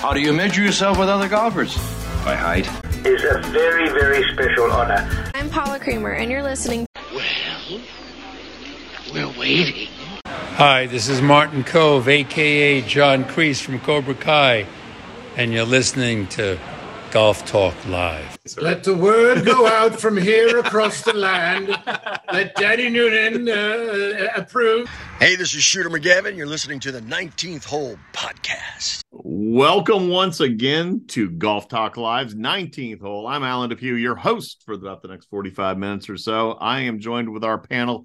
How do you measure yourself with other golfers? By height. Is a very, very special honor. I'm Paula Creamer, and you're listening. Well, we're waiting. Hi, this is Martin Kove, aka John Kreese from Cobra Kai, and you're listening to Golf Talk Live. Let the word go out from here across the land. Let Daddy Noonan uh, approve. Hey, this is Shooter McGavin. You're listening to the 19th Hole Podcast. Welcome once again to Golf Talk Live's 19th hole. I'm Alan Depew, your host for about the next 45 minutes or so. I am joined with our panel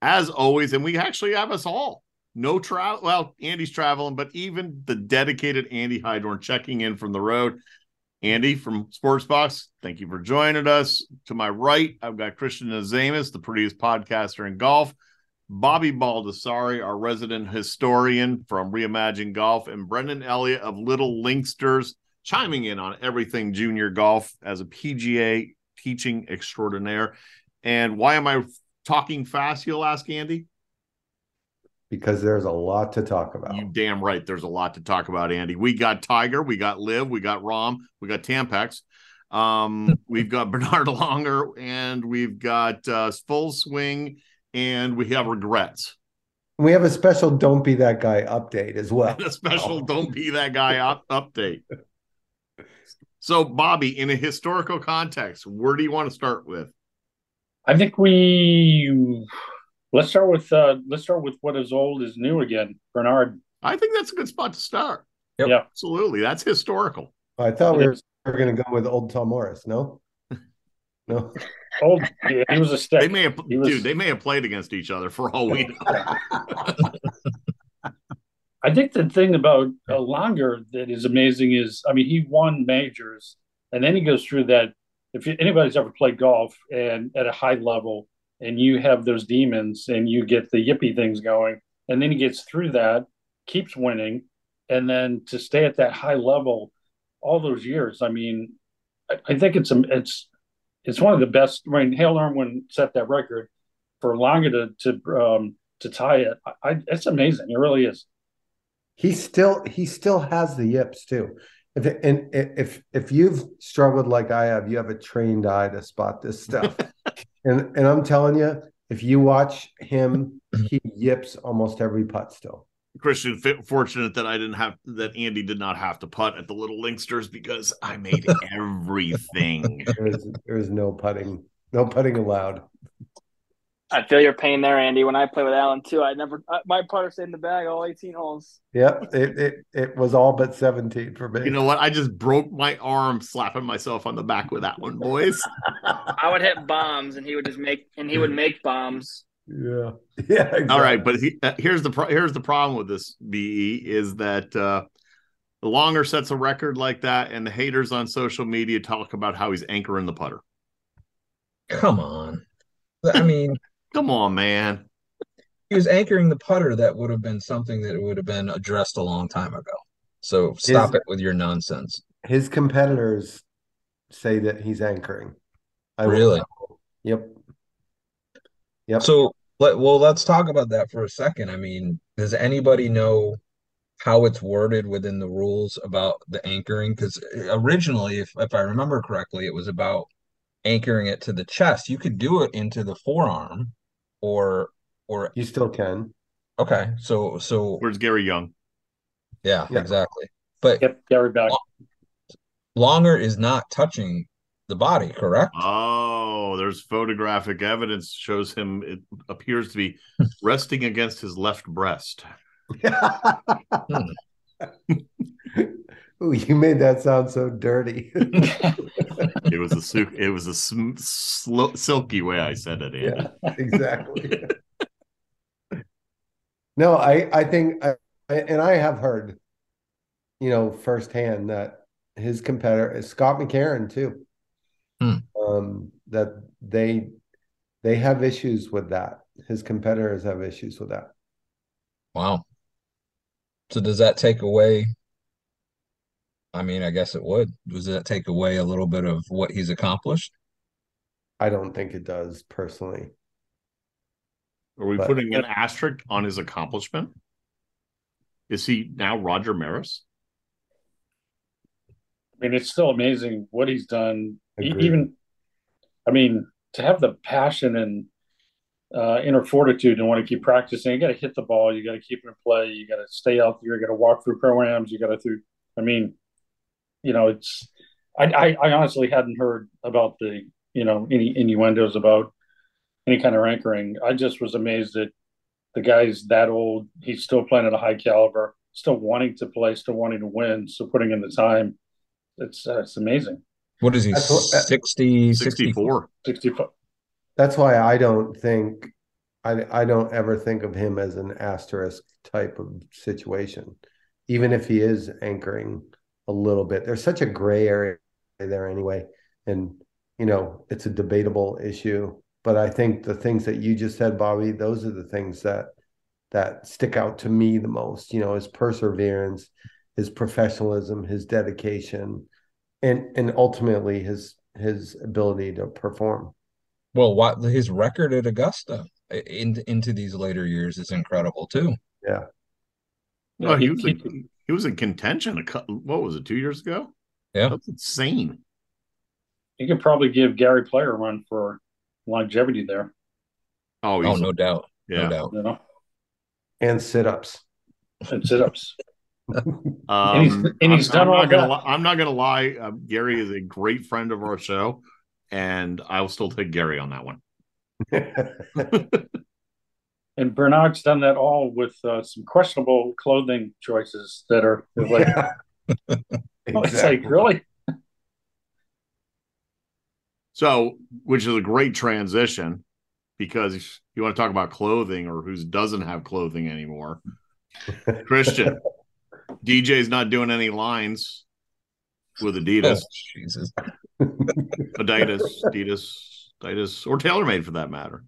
as always, and we actually have us all. No travel. Well, Andy's traveling, but even the dedicated Andy Hydorn checking in from the road. Andy from Sportsbox, thank you for joining us. To my right, I've got Christian Azamis, the prettiest podcaster in golf. Bobby Baldessari, our resident historian from Reimagine Golf, and Brendan Elliott of Little Linksters, chiming in on everything junior golf as a PGA teaching extraordinaire. And why am I talking fast? You'll ask Andy. Because there's a lot to talk about. You damn right. There's a lot to talk about, Andy. We got Tiger, we got Liv, we got Rahm, we got Tampax. Um, we've got Bernhard Langer, and we've got uh, Full Swing, and we have regrets. We have a special "Don't Be That Guy" update as well. And a special "Don't Be That Guy" up- update. So, Bobby, in a historical context, where do you want to start with? I think we let's start with uh let's start with what is old is new again. Bernhard. I think that's a good spot to start. Yep. Yeah. Absolutely. That's historical. I thought we were, were going to go with old Tom Morris. No, no. Old yeah, he was a stick. They may have, was- dude. They may have played against each other for all we know. I think the thing about uh, Langer that is amazing is, I mean, he won majors, and then he goes through that. If you, anybody's ever played golf and at a high level, and you have those demons, and you get the yippee things going, and then he gets through that, keeps winning, and then to stay at that high level all those years. I mean, I, I think it's a- it's it's one of the best. I mean, Hale Irwin set that record for Langer to to um, to tie it. I, I, it's amazing. It really is. He still he still has the yips too. If it, and if if you've struggled like I have, you have a trained eye to spot this stuff. and and I'm telling you, if you watch him, mm-hmm. he yips almost every putt still. Christian, f- fortunate that I didn't have that Andy did not have to putt at the Little Linksters because I made everything. There's there's no putting, no putting allowed. I feel your pain there, Andy. When I play with Alan too, I never uh, my putter stayed in the bag all 18 holes. Yep, it it it was all but 17 for me. You know what? I just broke my arm slapping myself on the back with that one, boys. I would hit bombs, and he would just make and he would make bombs. Yeah, yeah. Exactly. All right, but he, uh, here's the pro- here's the problem with this be is that uh, the Langer sets a record like that, and the haters on social media talk about how he's anchoring the putter. Come on. I mean, Come on, man. he was anchoring the putter. That would have been something that would have been addressed a long time ago. So stop Is- it with your nonsense. His competitors say that he's anchoring. I will- Really? Yep. Yep. So let well, let's talk about that for a second. I mean, does anybody know how it's worded within the rules about the anchoring? Because originally, if if I remember correctly, it was about anchoring it to the chest. You could do it into the forearm, or or you still can. Okay, so so Where's Gary Young? yeah, Yeah. exactly. But Yep, Gary back. Langer is not touching the body, correct? Oh, there's photographic evidence shows him. It appears to be resting against his left breast. Hmm. Ooh, you made that sound so dirty. It was a su- it was a sm- slo- silky way I said it. Andy. yeah, exactly. no, I I think I, and I have heard, you know, firsthand that his competitor is Scott McCarron too. Hmm. Um, that they they have issues with that. His competitors have issues with that. Wow. So does that take away? I mean, I guess it would. Does that take away a little bit of what he's accomplished? I don't think it does personally. Are we But- putting an asterisk on his accomplishment? Is he now Roger Maris? I mean, it's still amazing what he's done. Agreed. even, I mean, to have the passion and uh, inner fortitude and want to keep practicing, you got to hit the ball, you got to keep it in play, you got to stay out there, you got to walk through programs, you got to through. I mean, you know, it's. I, I I honestly hadn't heard about the you know any innuendos about any kind of anchoring. I just was amazed that the guy's that old. He's still playing at a high caliber, still wanting to play, still wanting to win, so putting in the time. It's uh, it's amazing. What is he? That's 60, 64. 65. That's why I don't think I I don't ever think of him as an asterisk type of situation, even if he is anchoring a little bit. There's such a gray area there anyway, and you know it's a debatable issue. But I think the things that you just said, Bobby, those are the things that that stick out to me the most. You know, his perseverance, his professionalism, his dedication, and and ultimately his his ability to perform. Well, what his record at Augusta in, into these later years is incredible too. Yeah. No, he he- was in, he was in contention. A cou- what was it? Two years ago? Yeah. That's insane. You could probably give Gary Player a run for longevity there. Oh, Oh, he's, no doubt. yeah. No doubt. You know, And sit ups. and sit ups. Um, And he's- and he's I'm, done I'm all not gonna that. li- I'm not gonna lie. Uh, Gary is a great friend of our show, and I will still take Gary on that one. And Bernhard's done that all with uh, some questionable clothing choices that are like, it's like really. So, which is a great transition because you want to talk about clothing or who doesn't have clothing anymore. Christian, DJ's not doing any lines with Adidas, Oh, Jesus. Adidas, Adidas, Adidas, or TaylorMade for that matter.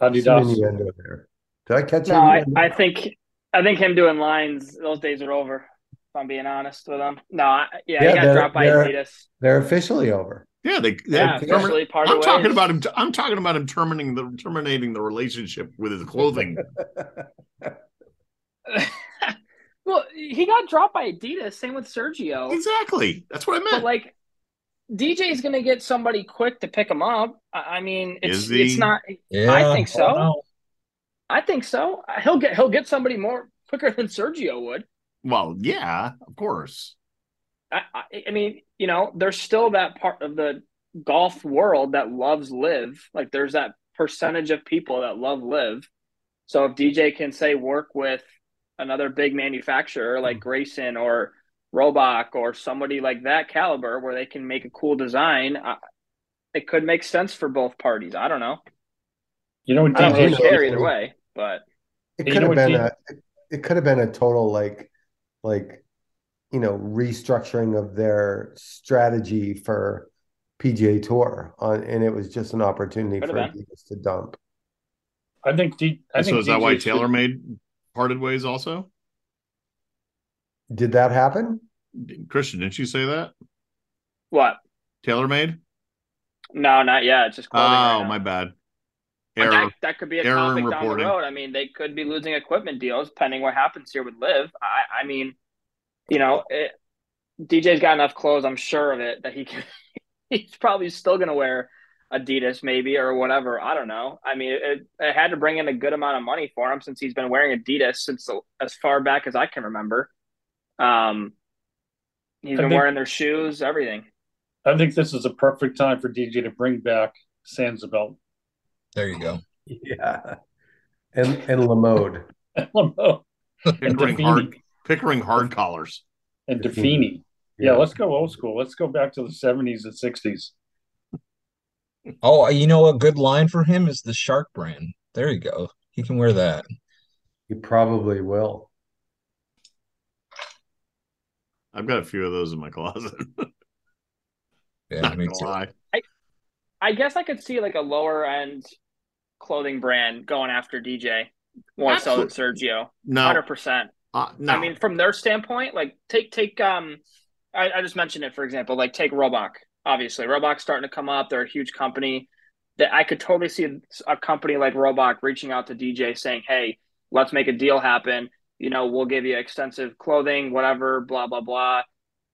Some Adidas. Innuendo. Did I catch No, I. I think I think him doing lines, those days are over. If I'm being honest with him. No, I, yeah, Yeah, he got dropped by they're- Adidas. They're officially over. Yeah, they. they Yeah, termin- officially parted I'm talking ways. about him. I'm talking about him terminating the terminating the relationship with his clothing. Well, he got dropped by Adidas. Same with Sergio. exactly. That's what I But meant. like, DJ's going to get somebody quick to pick him up. I, I mean, it's it's not. Yeah, I think I so. Know. I think so. Uh, he'll get he'll get somebody more quicker than Sergio would. well, yeah, of course. I, I, I mean, you know, there's still that part of the golf world that loves Liv. Like there's that percentage of people that love Liv. So if DJ can say work with another big manufacturer like hmm. Greyson or Rhoback or somebody like that caliber where they can make a cool design, I, it could make sense for both parties. I don't know. You know what I don't DJ really knows care either way, but It could have been Dean? a it could have been a total like like you know restructuring of their strategy for PGA Tour on and it was just an opportunity Could for have been. Adidas to dump. I think D. I so think is that why DJ should- TaylorMade parted ways? Also, Did that happen? Christian, didn't you say that what? TaylorMade? No, not yet. It's just clothing right Oh, now. my bad. But Error. that, that could be a Error topic down the road. I mean, they could be losing equipment deals pending what happens here with Liv. I, I mean, you know, it, DJ's got enough clothes. I'm sure of it that he can. He's probably still going to wear Adidas, maybe or whatever. I don't know. I mean, it, it had to bring in a good amount of money for him since he's been wearing Adidas since the, as far back as I can remember. Um, he's I been think- wearing their shoes, everything. I think this is a perfect time for DJ to bring back Sansabelt. There you go. Yeah. And and Lamode. Lamo Pickering Defini. hard, Pickering hard collars. and Defini. Yeah, let's go old school. Let's go back to the 70s and 60s. Oh, uh, you know a good line for him is the Shark brand. There you go. He can wear that. He probably will. I've got a few of those in my closet. Yeah, Not me gonna too. lie. I guess I could see like a lower end clothing brand going after DJ more so than Sergio. No. hundred percent. Uh, no. I mean, from their standpoint, like take take um, I, I just mentioned it for example, like take Rhoback. Obviously, Rhoback's starting to come up. They're a huge company. That I could totally see a company like Rhoback reaching out to DJ saying, "Hey, let's make a deal happen. You know, we'll give you extensive clothing, whatever, blah blah blah."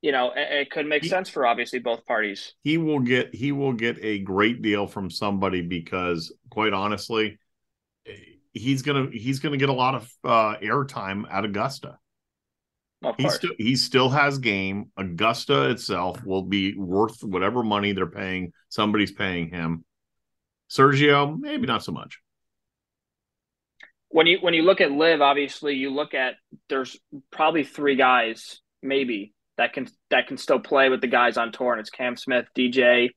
you know, it, it could make He- sense for obviously both parties. he will get he will get a great deal from somebody because quite honestly he's gonna he's gonna get a lot of uh airtime at augusta. He still he still has game. Augusta itself will be worth whatever money they're paying somebody's paying him. Sergio maybe not so much. When you when you look at Liv, obviously you look at there's probably three guys maybe that can that can still play with the guys on tour, and it's Cam Smith, DJ.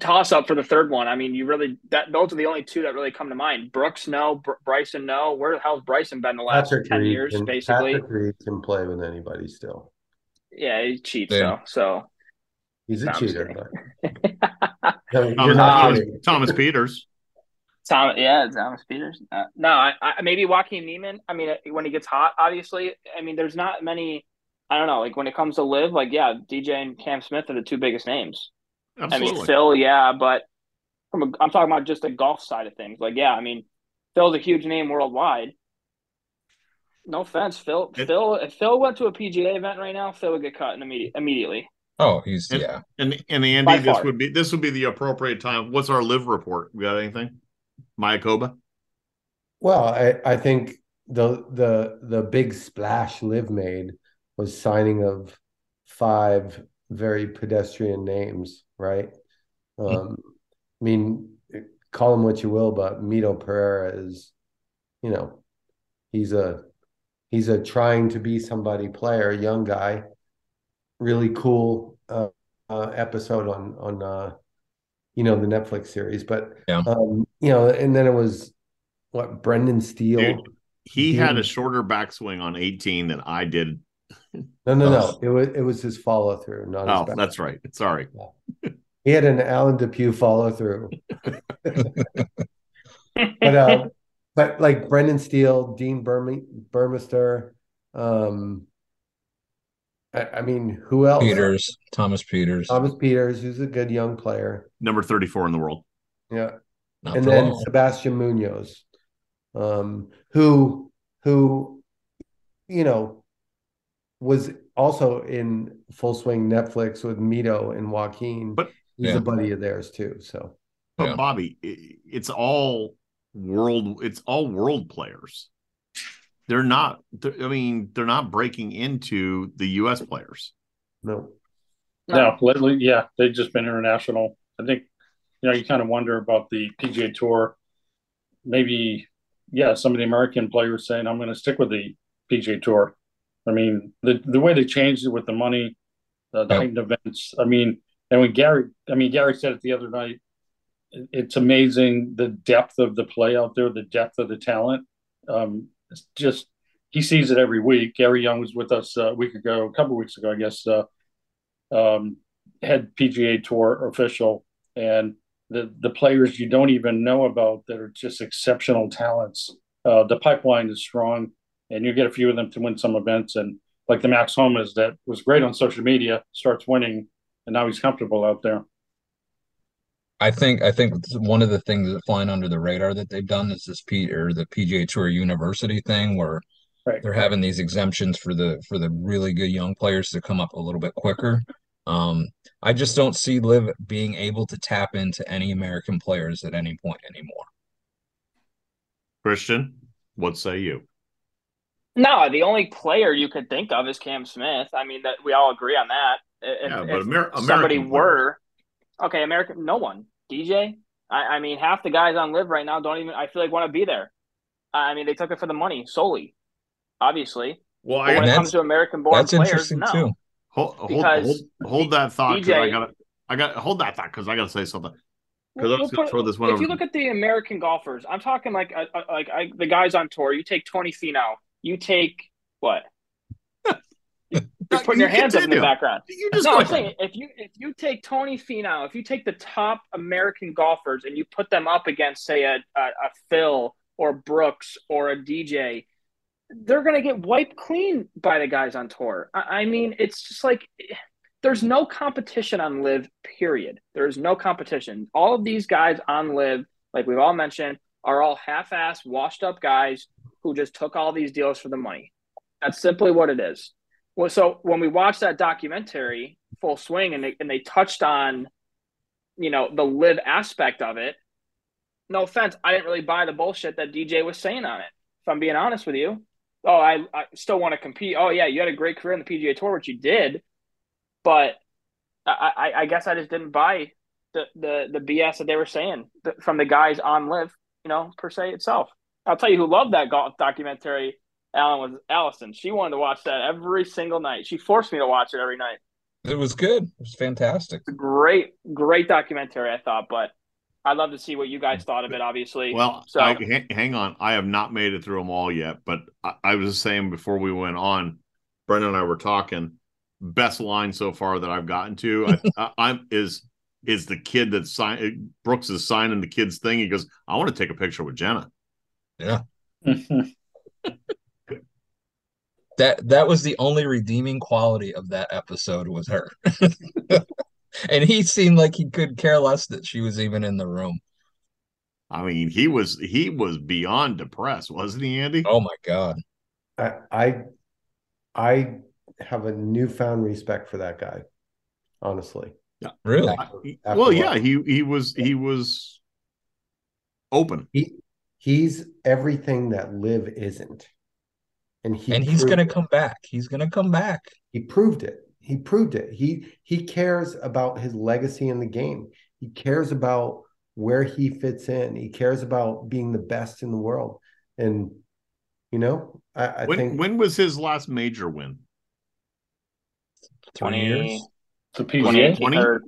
Toss up for the third one. I mean, you really that those are the only two that really come to mind. Brooks, no. Br- Bryson, no. Where the hell's Bryson been the last Patrick ten Reed years, can- basically? Patrick Reed can play with anybody still. Yeah, he cheats Yeah. though. So He's a No, I'm cheater, but No, thomas, not thomas. Thomas Pieters Tom, yeah, Thomas Pieters. Uh, no, I, I maybe Joaquin Niemann. I mean, when he gets hot, obviously. I mean, there's not many. I don't know. Like when it comes to Liv, like yeah, DJ and Cam Smith are the two biggest names. Absolutely I mean, Phil, yeah, but from a, I'm talking about just the golf side of things. Like, yeah, I mean, Phil's a huge name worldwide. No offense, Phil. It- Phil, if Phil went to a PGA event right now, Phil would get cut in immediate, immediately. Oh, he's And- yeah. and and andy By this far. would be this would be the appropriate time what's our Liv report we got anything mayakoba Well, I, I think the the the big splash Liv made was signing of five very pedestrian names, right? Um, I mean, call him what you will, but Mito Pereira is, you know, he's a he's a trying to be somebody player, young guy, really cool uh, uh, episode on on uh, you know the Netflix series, but Yeah. um, you know, and then it was what Brendan Steele. Dude, he had a shorter backswing on 18 than i did No, no, Oh. no. It was it was his follow through, not his oh back. that's right sorry He had an Alan Depew follow through. but uh, but like Brendan Steele, Dean Burmi- Burmester, um, I, I mean, who else? Pieters, Thomas Pieters. Thomas Pieters, who's a good young player. number 34 in the world Yeah. Not and then long. Sebastian Munoz, um, who who you know was also in full swing Netflix with Mito and Joaquin. But- he's Yeah. a buddy of theirs too. So But Yeah. Bobby, i- it's all world. It's all world players. They're not. they're- I mean, they're not breaking into the U.S. players. no, No, lately, yeah, they've just been international. I think, you know, you kind of wonder about the PGA Tour. Maybe, yeah, some of the American players saying, "I'm going to stick with the PGA Tour." I mean, the the way they changed it with the money, uh, the Yep. heightened events. I mean, and when Gary, I mean, Gary said it the other night. It's amazing the depth of the play out there, the depth of the talent. Um, it's just he sees it every week. Gary Young was with us uh, a week ago, a couple weeks ago, I guess. Uh, um, head PGA Tour official, and the the players you don't even know about that are just exceptional talents. Uh, the pipeline is strong, and you get a few of them to win some events. And like the Max Homas that was great on social media, starts winning, and now he's comfortable out there. I think I think one of the things that flying under the radar that they've done is this P or the PGA Tour University thing where Right. they're having these exemptions for the for the really good young players to come up a little bit quicker. Um, I just don't see Liv being able to tap into any American players at any point anymore. Christian, what say you? No, the only player you could think of is Cam Smith. I mean, that we all agree on that. If, Yeah, but if Amer- somebody American were okay, American, no one. DJ, I, I mean, half the guys on Liv right now don't even. I feel like want to be there. I mean, they took it for the money solely, obviously. Well, I when it comes to American-born That's players, interesting no. too. hold hold, Because hold, hold that thought. 'cause I DJ got I got hold that thought because I got to say something. Because We'll- I'm we'll gonna put- throw this one if over. you look at the American golfers, I'm talking like uh, uh, like I, the guys on tour. You take Tony Finau. You take what? You're putting your You hands up in the background. You just no, I'm saying if you if you take Tony Finau, if you take the top American golfers and you put them up against say a a, a Phil or Brooks or a DJ, they're gonna get wiped clean by the guys on tour. I, I mean, it's just like there's no competition on Liv. Period. There's no competition. All of these guys on Liv, like we've all mentioned, are all half-ass, washed-up guys who just took all these deals for the money. That's simply what it is. Well, so when we watched that documentary, Full Swing, and they and they touched on, you know, the Liv aspect of it. No offense, I didn't really buy the bullshit that DJ was saying on it. If I'm being honest with you, oh, I, I still want to compete. Oh yeah, you had a great career in the PGA Tour, which you did, but I, I, I guess I just didn't buy the, the the BS that they were saying from the guys on Liv, you know, per se itself. I'll tell you who loved that golf documentary. Alan was Allison. She wanted to watch that every single night. She forced me to watch it every night. It was good. It was fantastic. Great, great documentary, I thought. But I'd love to see what you guys mm. thought of it. Obviously, Well, so I, hang, hang on. I have not made it through them all yet, but I, I was saying before we went on, Brendan and I were talking. Best line so far that I've gotten to, I, I, I'm is is the kid that sign Brooks is signing the kid's thing. He goes, "I want to take a picture with Jena." Yeah. that that was the only redeeming quality of that episode was her. and he seemed like he could care less that she was even in the room. I mean, he was he was beyond depressed, wasn't he, Andy? Oh my god. I I I have a newfound respect for that guy. Honestly. Yeah. Really? After, well, yeah, he he was he was open. He he's everything that Liv isn't. And he and he's gonna come back. He's gonna come back. He proved it. He proved it. He he cares about his legacy in the game. He cares about where he fits in. He cares about being the best in the world. And you know, I, I when, think when was his last major win? Twenty years. The PGA. 20? Or,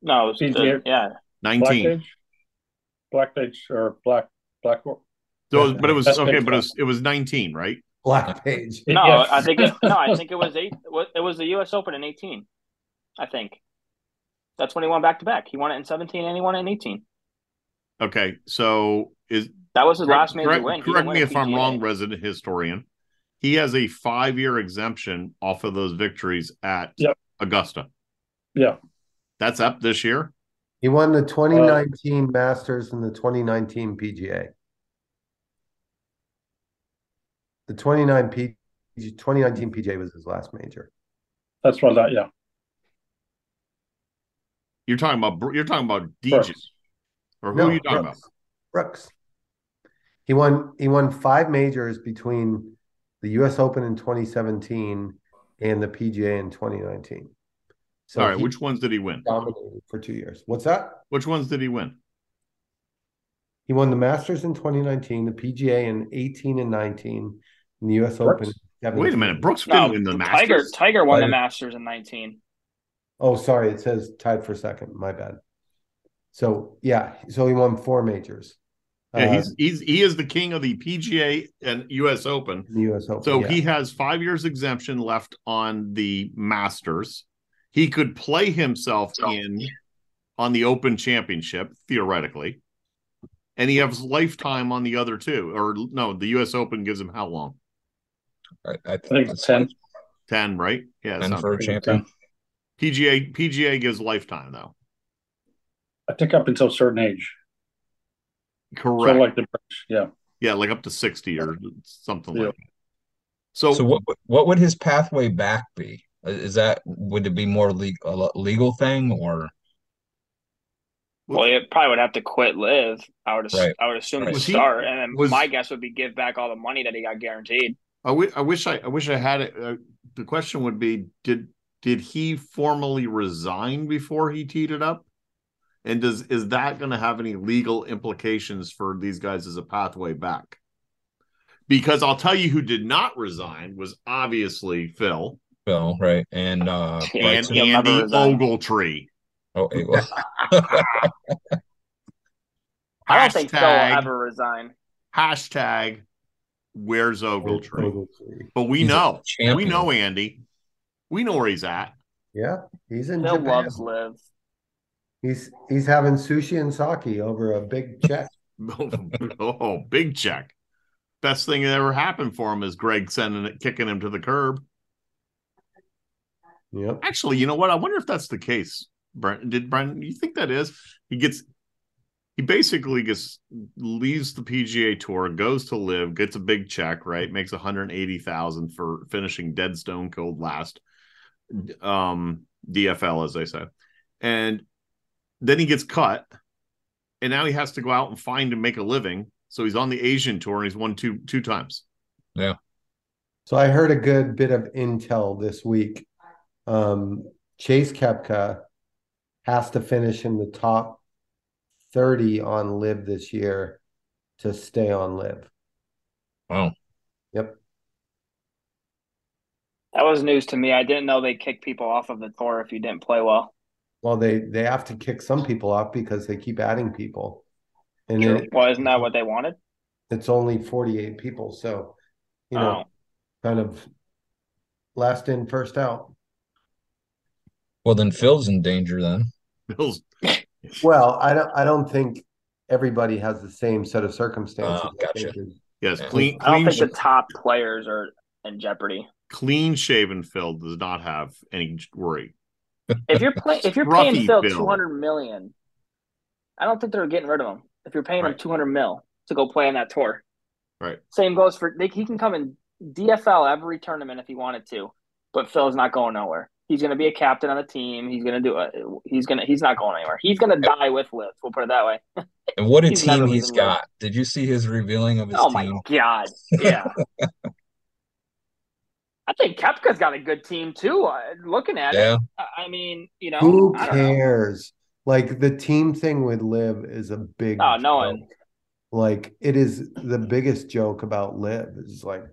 no, it was PGA. the, yeah, Nineteen. Black Page or Black Black. So, but it was okay. But it was it was nineteen, right? Black page. No, Yeah. I think it, no, I think it was eight. It was the U.S. Open in eighteen. I think that's when he won back to back. He won it in seventeen and he won it in eighteen. Okay, so is That was his last major correct, win. Correct didn't win me if I'm wrong, resident historian. He has a five year exemption off of those victories at Yep. Augusta. Yeah. That's up this year. He won the uh, 2019 Masters and the 2019 PGA. The 29 P, 2019 PGA was his last major. That's right. that. Yeah. You're talking about you're talking about DJ Brooks. or who No, are you talking Brooks. Brooks. He won he won five majors between the US Open in 2017 and the PGA in 2019. So? All right, which ones did he win? dominated for two years. What's that? Which ones did he win? He won the Masters in 2019, the PGA in 18 and 19, and the US Brooks. Open. in 17. Wait a minute, Brooks No, didn't win the Tiger Masters. Tiger won the Masters in nineteen. Oh, sorry, it says tied for second. My bad. So yeah, so he won four majors. Yeah, Uh, he's he's he is the king of the PGA and US Open. the US Open. So yeah. he has five years exemption left on the Masters. He could play himself in on the Open Championship theoretically, and he has lifetime on the other two. Or no, the U.S. Open gives him how long? I, I I think it's ten. Ten, right? Yeah, ten for a right. champion. PGA PGA gives lifetime though. I think up until a certain age. Correct. Sort of like the British. Yeah. yeah, like up to sixty or something Yeah. like that. So, So what what would his pathway back be? Is that would it be more legal a legal thing or Well, you probably would have to quit Liv. I would. Right. I would assume to Was he- start, and then was- my guess would be give back all the money that he got guaranteed. I, w- I wish I, I wish I had it. Uh, the question would be: Did did he formally resign before he teed it up? And does is that going to have any legal implications for these guys as a pathway back? Because I'll tell you who did not resign was obviously Phil Phil, right? And uh and he'll Andy resign. Ogletree. oh hey, well, I don't think Phil will ever resign. Hashtag Where's Ogletree? Ogletree. But we He's know, we know Andy. We know where he's at. Yeah, he's in Phil Japan. loves Liv. He's he's having sushi and sake over a big check. oh, big check. Best thing that ever happened for him is Greg sending it, kicking him to the curb. yep. Actually, you know what? I wonder if that's the case. Brent, did Brent? You think that is? He gets, he basically just leaves the PGA Tour, goes to Liv, gets a big check, right? Makes 180,000 for finishing dead stone cold last um DFL as they say. And then he gets cut and now he has to go out and find and make a living. So he's on the Asian tour and he's won two two times. Yeah. So I heard a good bit of intel this week. Um, Chase Koepka has to finish in the top 30 on Liv this year to stay on Liv. Wow. Yep. That was news to me. I didn't know they kick people off of the tour if you didn't play well. Well, they they have to kick some people off because they keep adding people. And True. it, well, isn't that what they wanted? it's only 48 people, so you know, Oh. kind of last in, first out. Well, then Phil's in danger then. Phil's Well, I don't I don't think everybody has the same set of circumstances. Oh, gotcha. yes, Yeah. clean I don't clean think the top players are in jeopardy. clean shaven Phil does not have any worry. If you're playing, if you're Scruffy paying Phil Phil. two hundred million, I don't think they're getting rid of him. If you're paying him two hundred mil to go play on that tour, Right. same goes for they, he can come in DFL every tournament if he wanted to, but Phil's not going nowhere. He's going to be a captain on the team. He's going to do it. He's going to. He's not going anywhere. He's going to die with Liv. We'll put it that way. And what a He's never team he's leaving Liv. got. Did you see his revealing of his team? Oh my god! Yeah. I think Koepka's got a good team too. Uh, looking at Yeah. it, I I mean, you know, Who I don't know. cares? Like the team thing with Liv is a big Oh, no one- Like it is the biggest joke about Liv is like,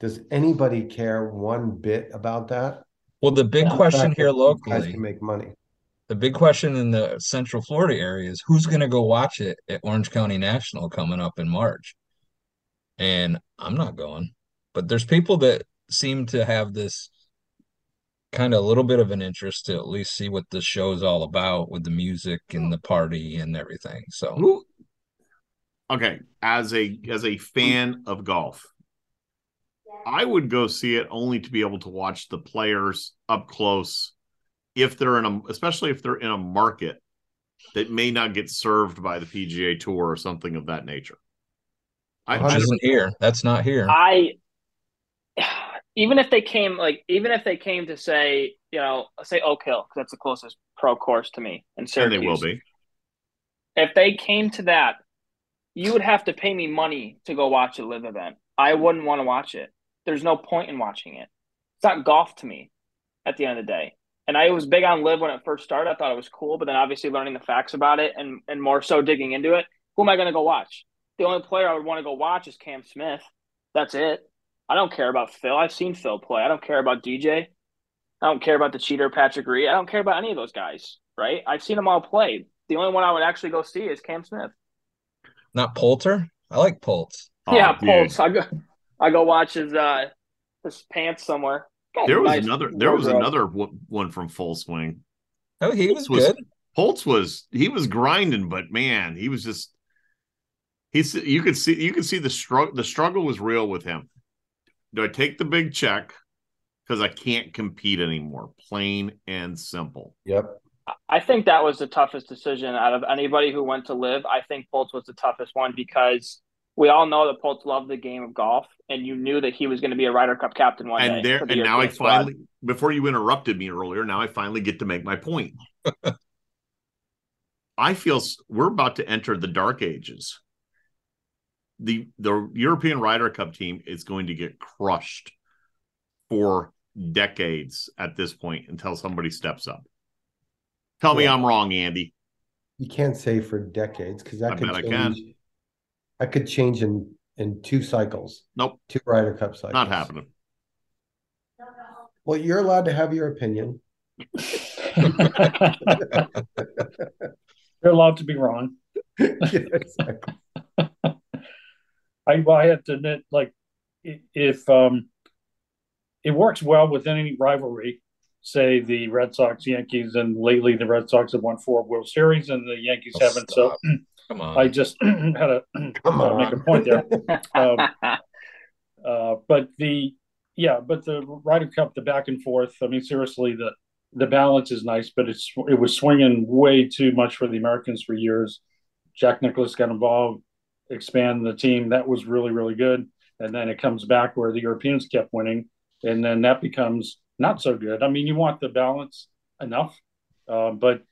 does anybody care one bit about that? Well, the big The question fact here that these guys locally, can make money. the big question in the Central Florida area is who's going to go watch it at Orange County National coming up in March? And I'm not going, but there's people that seem to have this kind of a little bit of an interest to at least see what the show's all about with the music and the party and everything. So Who? Okay, as a as a fan of golf, I would go see it only to be able to watch the players up close, if they're in a, especially if they're in a market that may not get served by the PGA Tour or something of that nature. I, which I isn't here. That's not here. I even if they came like even if they came to say you know say Oak Hill because that's the closest pro course to me in and Syracuse. they will be. If they came to that, you would have to pay me money to go watch a Liv event. I wouldn't want to watch it. There's no point in watching it. It's not golf to me at the end of the day. And I was big on Liv when it first started. I thought it was cool, but then obviously learning the facts about it and, and more so digging into it, who am I going to go watch? The only player I would want to go watch is Cam Smith. That's it. I don't care about Phil. I've seen Phil play. I don't care about DJ. I don't care about the cheater Patrick Reed. I don't care about any of those guys, right? I've seen them all play. The only one I would actually go see is Cam Smith. Not Poulter. I like Poltz. yeah, Oh, dude. Pulse. I go I go watch his uh his pants somewhere. Got There was nice another. There was wardrobe. another one from Full Swing. Oh, he was was good. Holtz was he was grinding, but man, he was just he's you could see you could see the struggle the struggle was real with him. Do I take the big check because I can't compete anymore? Plain and simple. Yep. I think that was the toughest decision out of anybody who went to Liv. I think Pultz was the toughest one because we all know that Pultz loved the game of golf, and you knew that he was going to be a Ryder Cup captain one day. and there and now I European squad. finally before you interrupted me earlier, now I finally get to make my point. I feel we're about to enter the dark ages. The the European Ryder Cup team is going to get crushed for decades at this point until somebody steps up. Tell me I'm wrong, Andy. You can't say for decades because that I could bet I change. can. That could change in in two cycles. Nope, Two Ryder Cup cycles. not happening. Well, you're allowed to have your opinion. you're allowed to be wrong. Yeah, exactly. I well, I have to admit, like, if um, it works well with any rivalry, say the Red Sox, Yankees, and lately the Red Sox have won four World Series and the Yankees Oh, haven't. So stop. Come on. I just had to Come uh, make a point there. Um, uh, but the yeah, but the Ryder Cup, the back and forth. I mean, seriously, the the balance is nice, but it's it was swinging way too much for the Americans for years, Jack Nicklaus got involved, expand the team. That was really, really good. And then it comes back where the Europeans kept winning. And then that becomes not so good. I mean, you want the balance enough. Uh, but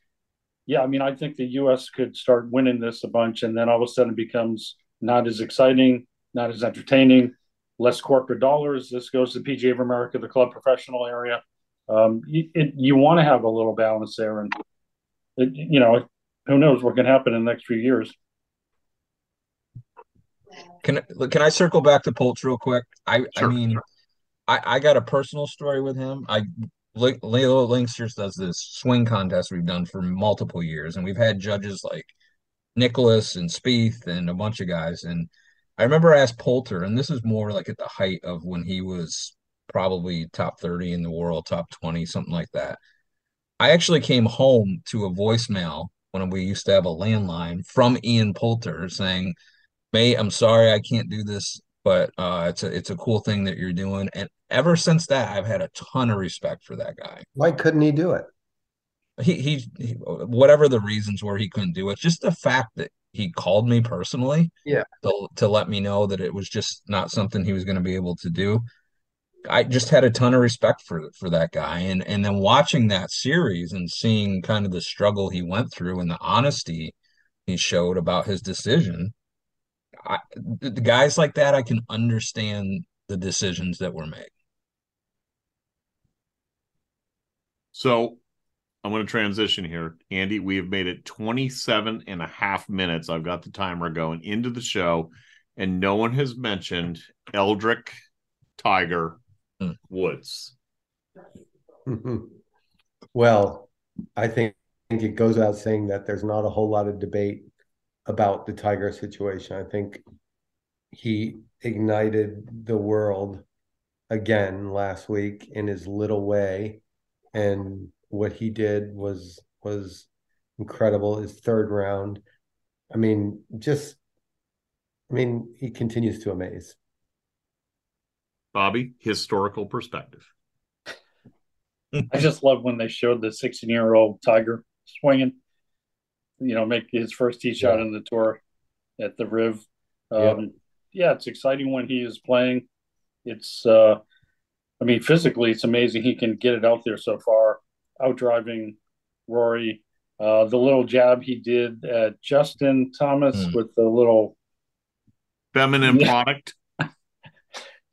yeah, I mean, I think the U.S. could start winning this a bunch. And then all of a sudden it becomes not as exciting, not as entertaining, less corporate dollars. This goes to PGA of America, the club professional area. Um, you, it, you want to have a little balance there. And, it, you know, who knows what can happen in the next few years. Can can I circle back to Poltz real quick? I Sure. I mean, I I got a personal story with him. I Le- Little Linksters does this swing contest we've done for multiple years, and we've had judges like Nicklaus and Spieth and a bunch of guys. And I remember I asked Poulter, and this is more like at the height of when he was probably top 30 in the world, top 20, something like that. I actually came home to a voicemail when we used to have a landline from Ian Poulter saying, mate, I'm sorry I can't do this, but uh, it's a it's a cool thing that you're doing. And ever since that, I've had a ton of respect for that guy. Why couldn't he do it? He, he he whatever the reasons were he couldn't do it. Just the fact that he called me personally, Yeah. to, to let me know that it was just not something he was going to be able to do. I just had a ton of respect for for that guy, and and then watching that series and seeing kind of the struggle he went through and the honesty he showed about his decision. I, the the guys like that, I can understand the decisions that were made. So I'm going to transition here. Andy, we have made it 27 and a half minutes. I've got the timer going into the show, and no one has mentioned Eldrick Tiger hmm. Woods. well, I think, think it goes without saying that there's not a whole lot of debate about the Tiger situation. I think he ignited the world again last week in his little way, and what he did was was incredible. His third round, I mean, just, I mean, he continues to amaze. Bobby, historical perspective. I just love when they showed the 16 year old Tiger swinging, you know, make his first tee shot in the tour at the Riv. Um, Yep. Yeah, it's exciting when he is playing. It's, uh, I mean, physically, it's amazing he can get it out there so far, out driving Rory. Uh, the little jab he did at Justin Thomas with the little feminine product. to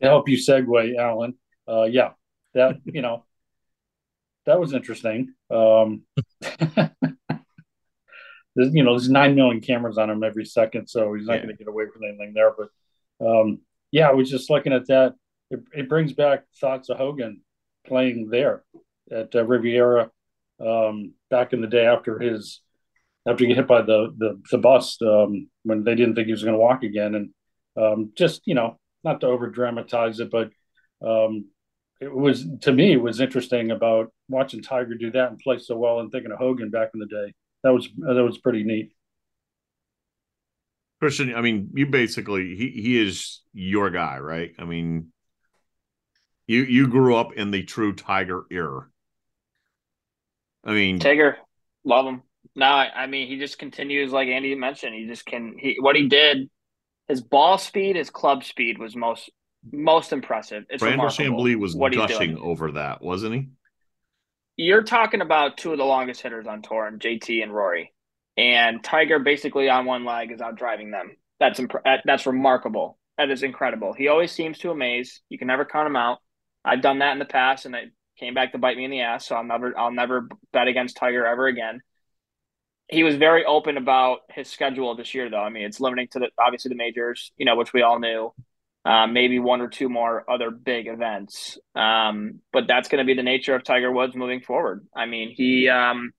help you segue, Alan. Uh, yeah, that you know, that was interesting. Um, there's you know, there's nine million cameras on him every second, so he's not Yeah. going to get away from anything there. But um, yeah, I was just looking at that. It, it brings back thoughts of Hogan playing there at uh, Riviera um, back in the day after his after he get hit by the the, the bus um, when they didn't think he was going to walk again, and um, just you know, not to over dramatize it, but um, it was to me it was interesting about watching Tiger do that and play so well, and thinking of Hogan back in the day. That was that was pretty neat. Christian, I mean, you basically he he is your guy, right? I mean, you you grew up in the true Tiger era. I mean, Tiger, love him. No, I, I mean he just continues like Andy mentioned. He just can. He what he did, his ball speed, his club speed was most most impressive. It's Brandel remarkable Chamblee was gushing over that, wasn't he? You're talking about two of the longest hitters on tour, and JT and Rory, and Tiger basically on one leg is out driving them. That's imp- uh, that's remarkable. That is incredible. He always seems to amaze. You can never count him out. I've done that in the past, and it came back to bite me in the ass. So I'll never I'll never bet against Tiger ever again. He was very open about his schedule this year, though. I mean, it's limiting to the obviously the majors, you know, which we all knew. Uh, maybe one or two more other big events. Um, but that's going to be the nature of Tiger Woods moving forward. I mean, he, um,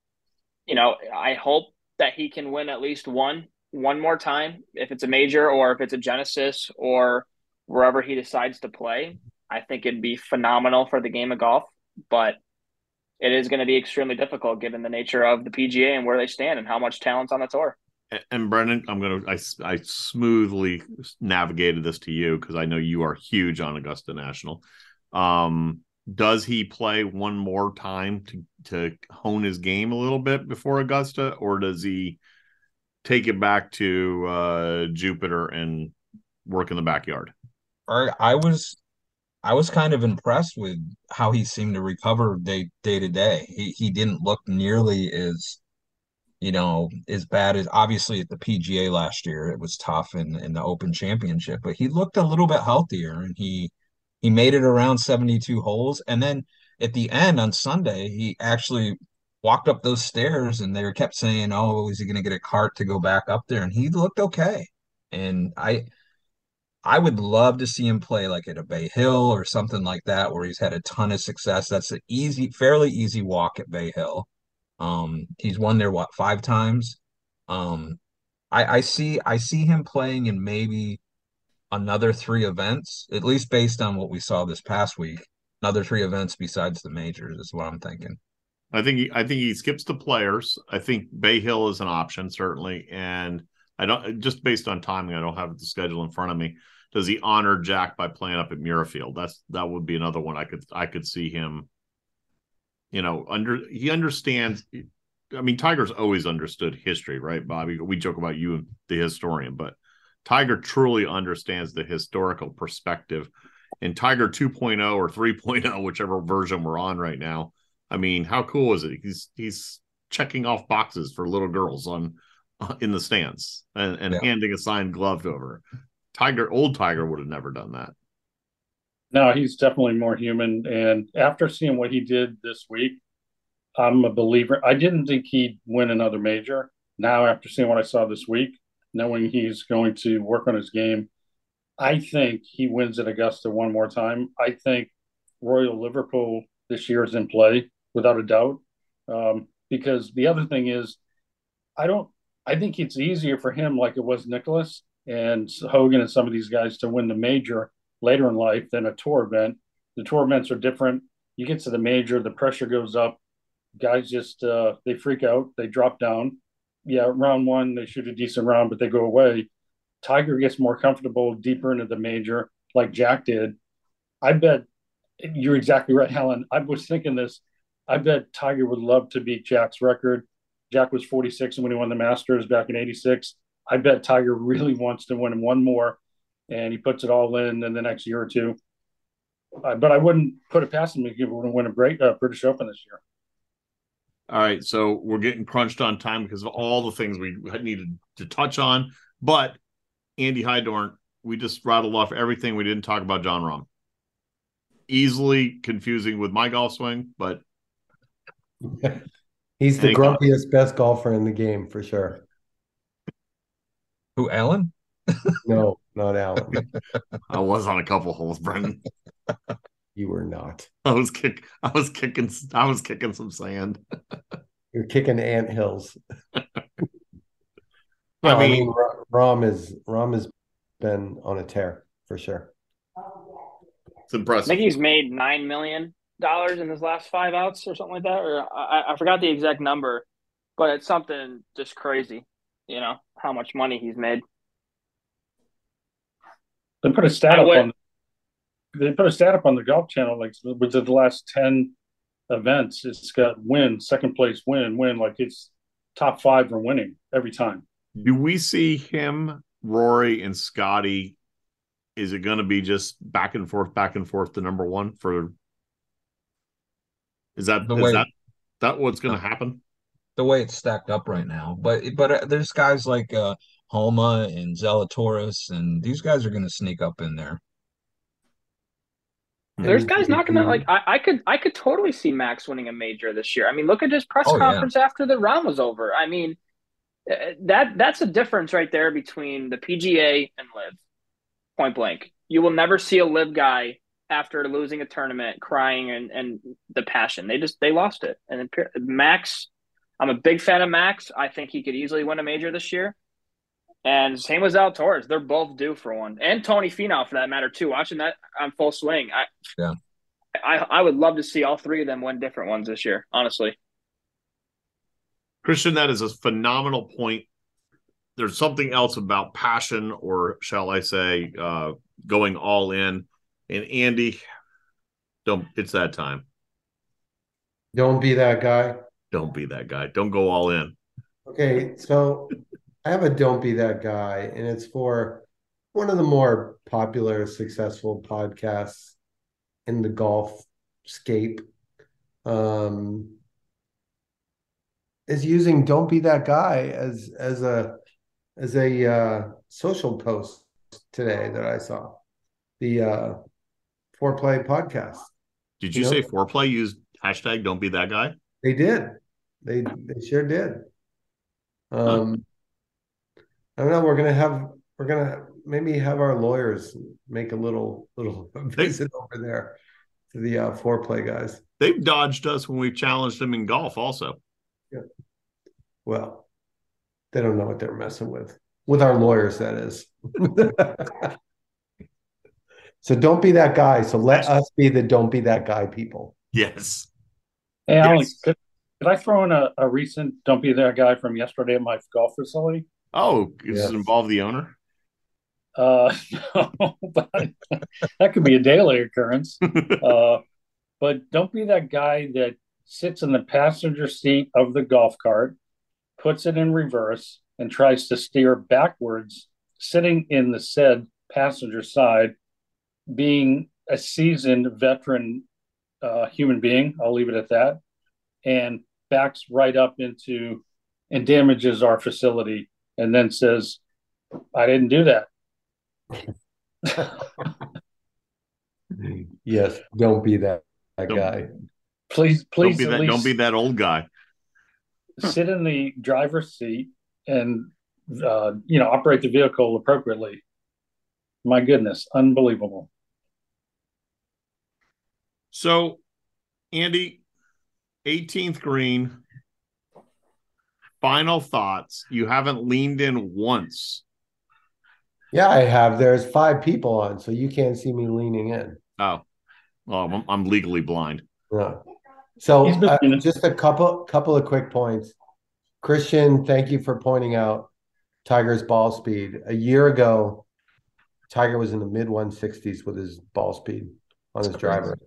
you know, I hope that he can win at least one one more time, if it's a major or if it's a Genesis or wherever he decides to play. I think it'd be phenomenal for the game of golf, but it is going to be extremely difficult given the nature of the PGA and where they stand and how much talent's on the tour. And Brendan, I'm gonna I I smoothly navigated this to you because I know you are huge on Augusta National. Um, does he play one more time to to hone his game a little bit before Augusta, or does he take it back to uh, Jupiter and work in the backyard. I was I was kind of impressed with how he seemed to recover day day to day. He he didn't look nearly as you know as bad as obviously at the PGA last year. It was tough in in the Open Championship, but he looked a little bit healthier and he he made it around 72 holes and then at the end on Sunday he actually walked up those stairs and they were kept saying, "Oh, is he going to get a cart to go back up there?" And he looked okay. And I I would love to see him play like at a Bay Hill or something like that, where he's had a ton of success. That's an easy, fairly easy walk at Bay Hill. Um, he's won there what five times. Um, I, I see, I see him playing in maybe another three events, at least based on what we saw this past week. Another three events besides the majors is what I'm thinking. I think he, I think he skips the players. I think Bay Hill is an option certainly, and I don't just based on timing. I don't have the schedule in front of me does he honor Jack by playing up at Muirfield? That's that would be another one I could I could see him. You know, under he understands. I mean, Tiger's always understood history, right, Bobby? We joke about you, the historian, but Tiger truly understands the historical perspective. And Tiger 2.0 or 3.0, whichever version we're on right now. I mean, how cool is it? He's he's checking off boxes for little girls on uh, in the stands and, and yeah. handing a signed glove over. Tiger, old Tiger, would have never done that. No, he's definitely more human. And after seeing what he did this week, I'm a believer. I didn't think he'd win another major. Now, after seeing what I saw this week, knowing he's going to work on his game, I think he wins at Augusta one more time. I think Royal Liverpool this year is in play without a doubt. Um, because the other thing is, I don't. I think it's easier for him, like it was Nicklaus and Hogan and some of these guys to win the major later in life than a tour event. The tour events are different. You get to the major, the pressure goes up. Guys just uh, they freak out, they drop down. Yeah, round one they shoot a decent round, but they go away. Tiger gets more comfortable deeper into the major, like Jack did. I bet you're exactly right, Helen. I was thinking this. I bet Tiger would love to beat Jack's record. Jack was 46 when he won the Masters back in '86. I bet Tiger really wants to win one more, and he puts it all in in the next year or two. Uh, but I wouldn't put it past him to give him to win a great uh, British Open this year. All right, so we're getting crunched on time because of all the things we needed to touch on. But Andy Hydorn, we just rattled off everything. We didn't talk about Jon Rahm. Easily confusing with my golf swing, but he's the grumpiest, best golfer in the game for sure. Who, Alan? no, not Alan. I was on a couple holes, Brendan. You were not. I was kick. I was kicking. I was kicking some sand. You're kicking ant hills. no, I mean, I mean, Rahm is Rahm has been on a tear for sure. It's impressive. I think he's made nine million dollars in his last five outs or something like that, or I, I forgot the exact number, but it's something just crazy you know how much money he's made. They put a stat up on. They put a stat up on the Golf Channel like within the last ten events, it's got win, second place, win, win. Like it's top five are winning every time. Do we see him, Rory, and Scotty? Is it going to be just back and forth, back and forth to number one for? Is that the is way, that that what's going to happen? the way it's stacked up right now. But but uh, there's guys like uh, Homa and Zalatoris, and these guys are going to sneak up in there. Hmm. There's guys mm-hmm. not gonna like. I, I, could I could totally see Max winning a major this year. I mean, look at his press oh, conference yeah. after the round was over. I mean, uh, that that's a difference right there between the PGA and LIV. Point blank, you will never see a LIV guy after losing a tournament crying and and the passion. They just they lost it. And Max I'm a big fan of Max. I think he could easily win a major this year. And same with Zalatoris. They're both due for one. And Tony Finau for that matter too. Watching that on full swing. I yeah. I, I would love to see all three of them win different ones this year, honestly. Christian, that is a phenomenal point. There's something else about passion, or shall I say, uh, going all in. And Andy, don't it's that time. Don't be that guy. Don't be that guy. Don't go all in. Okay, so I have a don't be that guy, and it's for one of the more popular, successful podcasts in the golf scape. Um, is using "Don't be that guy" as as a as a uh, social post today that I saw. The uh, Fore Play podcast. Did you, You know? say Fore Play used hashtag don't be that guy? They did. They they sure did. Um, I don't know. We're gonna have we're gonna maybe have our lawyers make a little little visit over there to the uh, Fore Play guys. They've dodged us when we've challenged them in golf also. Yeah. Well, they don't know what they're messing with. With our lawyers, that is. so don't be that guy. So let us be the don't be that guy people. Yes. Hey, Alex, Yes. could, could I throw in a, a recent "Don't be that guy" from yesterday at my golf facility? Oh, does Yes. it involve the owner? Uh, no, but that could be a daily occurrence. Uh, but don't be that guy that sits in the passenger seat of the golf cart, puts it in reverse, and tries to steer backwards, sitting in the said passenger side, being a seasoned veteran uh, human being. I'll leave it at that. And backs right up into and damages our facility and then says, I didn't do that. Yes, don't be that, that Don't- guy. Please, please, don't be at that least don't be that old guy. sit in the driver's seat and uh, you know operate the vehicle appropriately. My goodness, unbelievable. So, Andy, 18th green. Final thoughts. You haven't leaned in once. Yeah, I have. There's five people on, so you can't see me leaning in. Oh, well, I'm, I'm legally blind. Yeah. So uh, just a couple couple of quick points. Christian, thank you for pointing out Tiger's ball speed. A year ago, Tiger was in the mid 160s with his ball speed on his driver.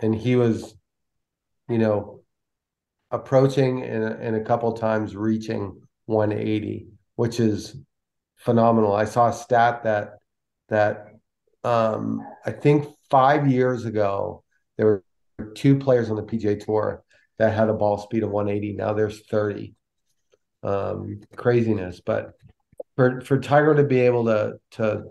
And he was, you know, approaching and, and a couple times reaching 180, which is phenomenal. I saw a stat that that um, I think five years ago there were two players on the PGA Tour that had a ball speed of 180. Now there's 30. Um, craziness, but for for Tiger to be able to to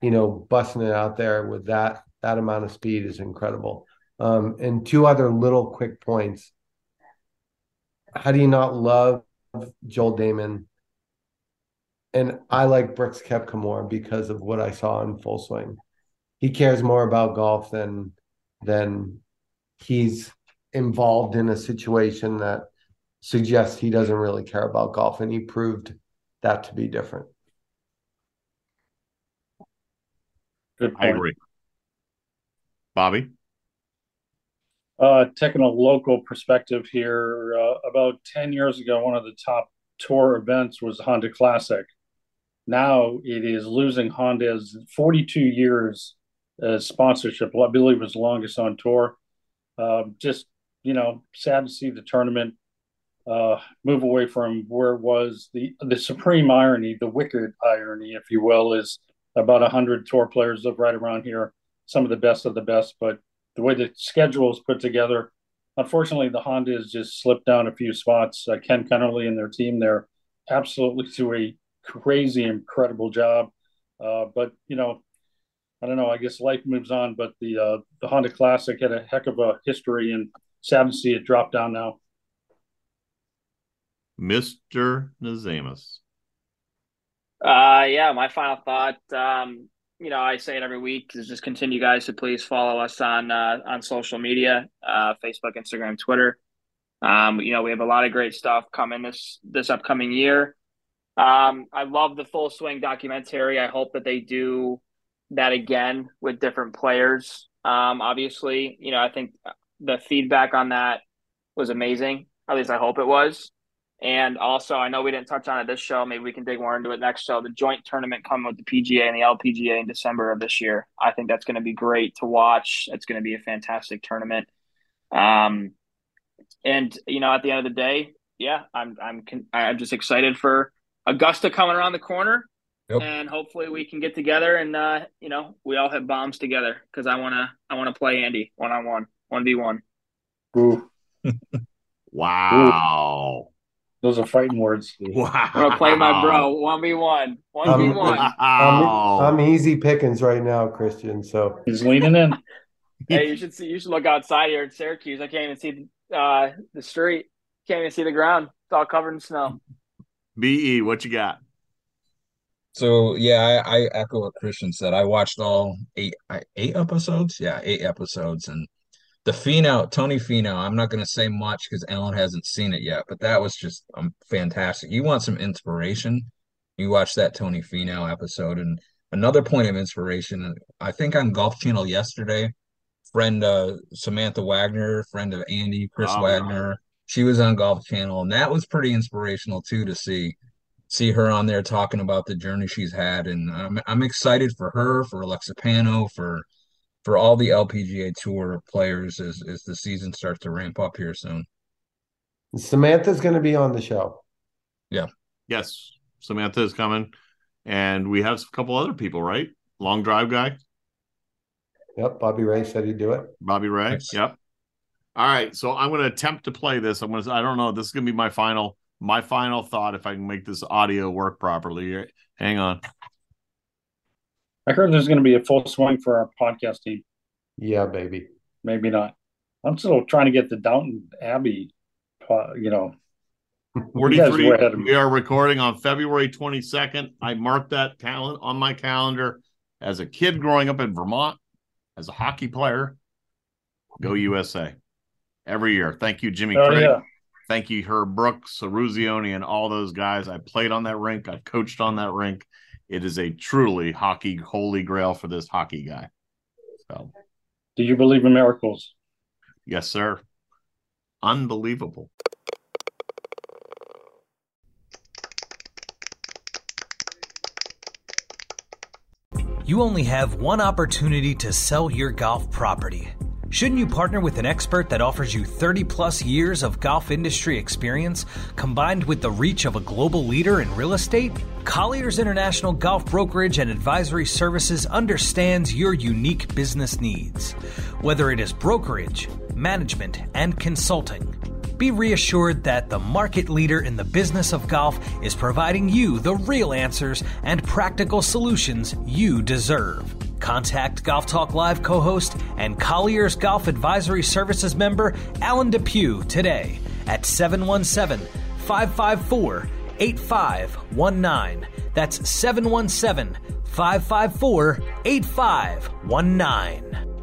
you know busting it out there with that that amount of speed is incredible. Um, and two other little quick points. How do you not love Joel Dahmen? And I like Brooks Koepka more because of what I saw in full swing. He cares more about golf than than he's involved in a situation that suggests he doesn't really care about golf, and he proved that to be different. Good I agree. Bobby? Uh, taking a local perspective here, uh, about 10 years ago, one of the top tour events was Honda Classic. Now it is losing Honda's 42 years as sponsorship. I believe was longest on tour. Uh, just, you know, sad to see the tournament uh, move away from where it was. The, the supreme irony, the wicked irony, if you will, is about 100 tour players live right around here, some of the best of the best, but the way the schedule is put together, unfortunately, the Honda has just slipped down a few spots. Uh, Ken Kennerly and their team there absolutely do a crazy, incredible job. Uh, but you know, I don't know. I guess life moves on. But the uh, the Honda Classic had a heck of a history, and sad to see it drop down now. Mr. Nazamus. Uh, yeah, my final thought. Um, you know, I say it every week is just continue, guys, to please follow us on uh, on social media, uh, Facebook, Instagram, Twitter. Um, you know, we have a lot of great stuff coming this this upcoming year. Um, I love the full swing documentary. I hope that they do that again with different players. Um, obviously, you know, I think the feedback on that was amazing. At least I hope it was. And also, I know we didn't touch on it this show. Maybe we can dig more into it next show. The joint tournament coming with the PGA and the LPGA in December of this year. I think that's going to be great to watch. It's going to be a fantastic tournament. Um, and you know, at the end of the day, yeah, I'm I'm I'm just excited for Augusta coming around the corner, Yep. and hopefully we can get together and uh, you know we all hit bombs together because I wanna I wanna play Andy one on one, one v one. Ooh, Wow. Those are fighting words. Wow. I'm gonna play my bro one v one, one v one. Wow. I'm, I'm easy pickings right now, Christian. So He's leaning in. Hey, you should see. You should look outside here in Syracuse. I can't even see uh, the street. Can't even see the ground. It's all covered in snow. BE, what you got? So yeah, I, I echo what Christian said. I watched all eight I- eight episodes. Yeah, eight episodes, and the Finau, Tony Finau. I'm not going to say much because Alan hasn't seen it yet, but that was just um, fantastic. You want some inspiration? You watch that Tony Finau episode, and another point of inspiration. I think on Golf Channel yesterday, friend uh, Samantha Wagner, friend of Andy, Chris Oh, Wagner. She was on Golf Channel, and that was pretty inspirational too to see see her on there talking about the journey she's had, and I'm I'm excited for her, for Alexa Pano, for for all the LPGA Tour players as as the season starts to ramp up here soon. Samantha's going to be on the show. Yeah, Yes, Samantha is coming, and we have a couple other people, right? Long drive guy, Yep, Bobby Ray said he'd do it. Bobby Ray. Nice. Yep. All right, so I'm going to attempt to play this. I'm going to. I don't know. This is going to be my final my final thought if I can make this audio work properly. Hang on. I heard there's going to be a full swing for our podcast team. Yeah, baby. Maybe not. I'm still trying to get the Downton Abbey, you know. 43. were ahead of me. We are recording on February 22nd. I marked that talent on my calendar as a kid growing up in Vermont, as a hockey player. Go USA every year. Thank you, Jimmy Oh Craig. yeah, Thank you, Herb Brooks, Eruzione, and all those guys. I played on that rink. I've coached on that rink. It is a truly hockey holy grail for this hockey guy. So, do you believe in miracles? yes, sir. Unbelievable. You only have one opportunity to sell your golf property. Shouldn't you partner with an expert that offers you 30 plus years of golf industry experience combined with the reach of a global leader in real estate? Colliers International Golf Brokerage and Advisory Services understands your unique business needs. Whether it is brokerage, management, and consulting, be reassured that the market leader in the business of golf is providing you the real answers and practical solutions you deserve. Contact Golf Talk Live co host and Collier's Golf Advisory Services member Alan Depew today at 717 554 8519. That's 717 554 8519.